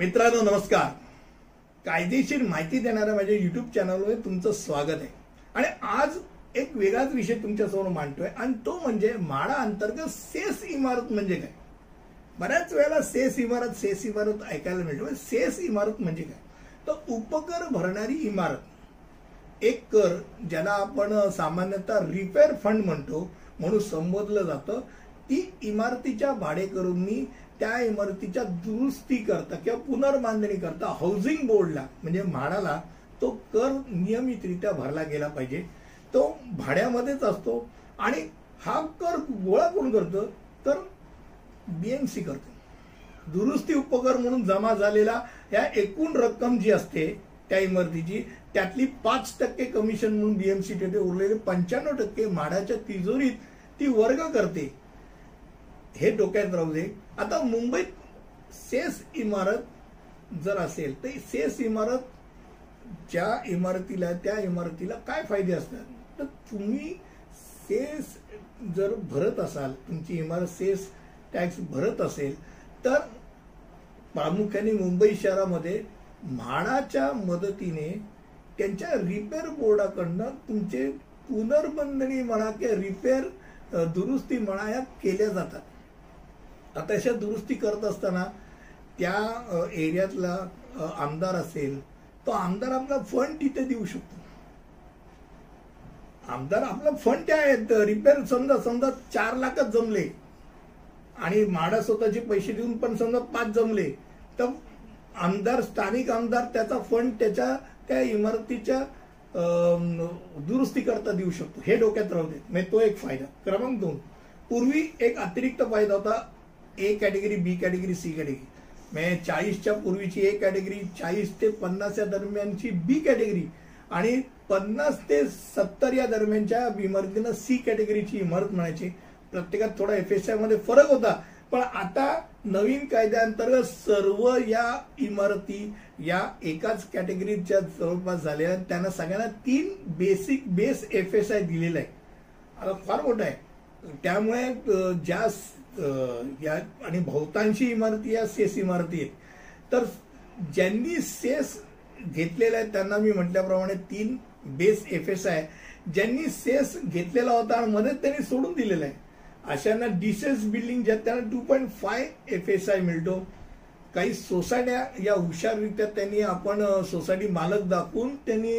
मित्रांनो नमस्कार. कायदेशीर माहिती देणाऱ्या माझ्या युट्यूब चॅनलवर तुमचं स्वागत आहे. आणि आज एक वेगळाच विषय तुमच्यासमोर मांडतोय आणि तो म्हणजे माडा अंतर्गत सेस इमारत म्हणजे काय? बऱ्याच वेळेला सेस इमारत सेस इमारत ऐकायला मिळतो सेस इमारत म्हणजे काय? तर उपकर भरणारी इमारत एक कर ज्याला आपण सामान्यतः रिपेअर फंड म्हणतो म्हणून संबोधलं जातं. ती इमारतीच्या भाडेकरूंनी त्या इमारतीच्या दुरुस्ती करता किंवा पुनर्बांधणी करता हाऊसिंग बोर्डला म्हणजे म्हाडाला तो कर नियमितरित्या भरला गेला पाहिजे. तो भाड्यामध्येच असतो आणि हा कर गोळा कोण करतं? तर बीएमसी करतो. दुरुस्ती उपकर म्हणून जमा झालेला या एकूण रक्कम जी असते त्या इमारतीची त्यातली पाच टक्के कमिशन म्हणून बीएमसी देते उरलेले पंच्याण्णव टक्के माडाच्या तिजोरीत ती वर्ग करते. हे डोक्यात राहू दे. आता मुंबईत सेस इमारत जर असेल तर सेस इमारत ज्या इमारतीला त्या इमारतीला काय फायदे असतात? तर तुम्ही सेस जर भरत असाल तुमची इमारत सेस टॅक्स भरत असेल तर प्रामुख्याने मुंबई शहरामध्ये म्हाडाच्या मदतीने त्यांच्या रिपेअर बोर्डाकडनं तुमचे पुनर्बंधणी म्हणा किंवा रिपेअर दुरुस्ती म्हणा या केल्या जातात. आता अशा दुरुस्ती करत असताना त्या एरियातला आमदार असेल तो आमदार आपला फंड तिथे देऊ शकतो. आमदार आपला फंड त्या आहेत रिपेअर समजा समजा चार लाखच जमले आणि माडा स्वतःचे पैसे देऊन पण समजा पाच जमले तर आमदार स्थानिक आमदार त्याचा फंड त्याच्या त्या इमारतीच्या दुरुस्ती करता देऊ शकतो. हे डोक्यात राहू दे म्हणजे तो एक फायदा. क्रमांक दोन. पूर्वी एक अतिरिक्त फायदा होता A category B category C category म्हणजे चाळीसच्या पूर्वीची ए कॅटेगरी चाळीस ते पन्नास या दरम्यानची बी कॅटेगरी आणि पन्नास ते सत्तर या दरम्यानच्या इमारतीनं सी कॅटेगरीची इमारत म्हणायची. प्रत्येकात थोडा एफ एस आयमध्ये फरक होता. पण आता नवीन कायद्याअंतर्गत सर्व या इमारती या एकाच कॅटेगरीच्या जवळपास झालेल्या त्यांना सगळ्यांना तीन basic base F S I दिलेला आहे. आता फार मोठा आहे. त्यामुळे ज्या या आणि बहुतांशी इमारती या सेस इमारती आहेत. तर ज्यांनी सेस घेतलेला आहे त्यांना मी म्हटल्याप्रमाणे तीन बेस एफ एस आय ज्यांनी सेस घेतलेला होता आणि मध्येच त्यांनी सोडून दिलेला आहे. अशांना डिसेस बिल्डिंग ज्यात त्यांना two point five F S I मिळतो. काही सोसायट्या या हुशाररित्या त्यांनी आपण सोसायटी मालक दाखवून त्यांनी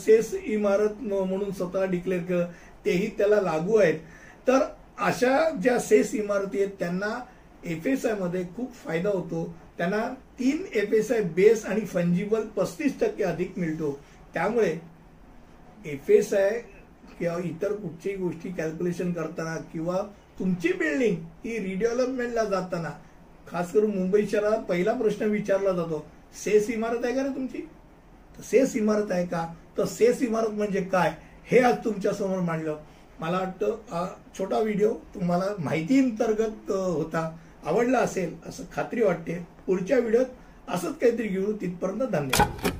सेस इमारत म्हणून स्वतः डिक्लेअर केलं. तेही त्याला लागू आहेत. तर अशा ज्या सेस इमारती आहेत त्यांना एफ एसमध्ये खूप फायदा होतो. त्यांना तीन एफ एस आय बेस आणि फंजिबल पस्तीस टक्के अधिक मिळतो. त्यामुळे एफ एस आय किंवा इतर कुठच्याही गोष्टी कॅल्क्युलेशन करताना किंवा तुमची बिल्डिंग ही रिडेव्हलपमेंटला जाताना खास करून मुंबई शहरात पहिला प्रश्न विचारला जातो सेस इमारत आहे का रे तुमची? तर सेस इमारत आहे का? तर सेस इमारत म्हणजे काय? हे आज तुमच्यासमोर मांडलं. मला वाटतं हा छोटा व्हिडिओ तुम्हाला माहिती अंतर्गत होता आवडला असेल असं खात्री वाटते. पुढच्या व्हिडिओत असंच काहीतरी घेऊ. तिथपर्यंत धन्यवाद.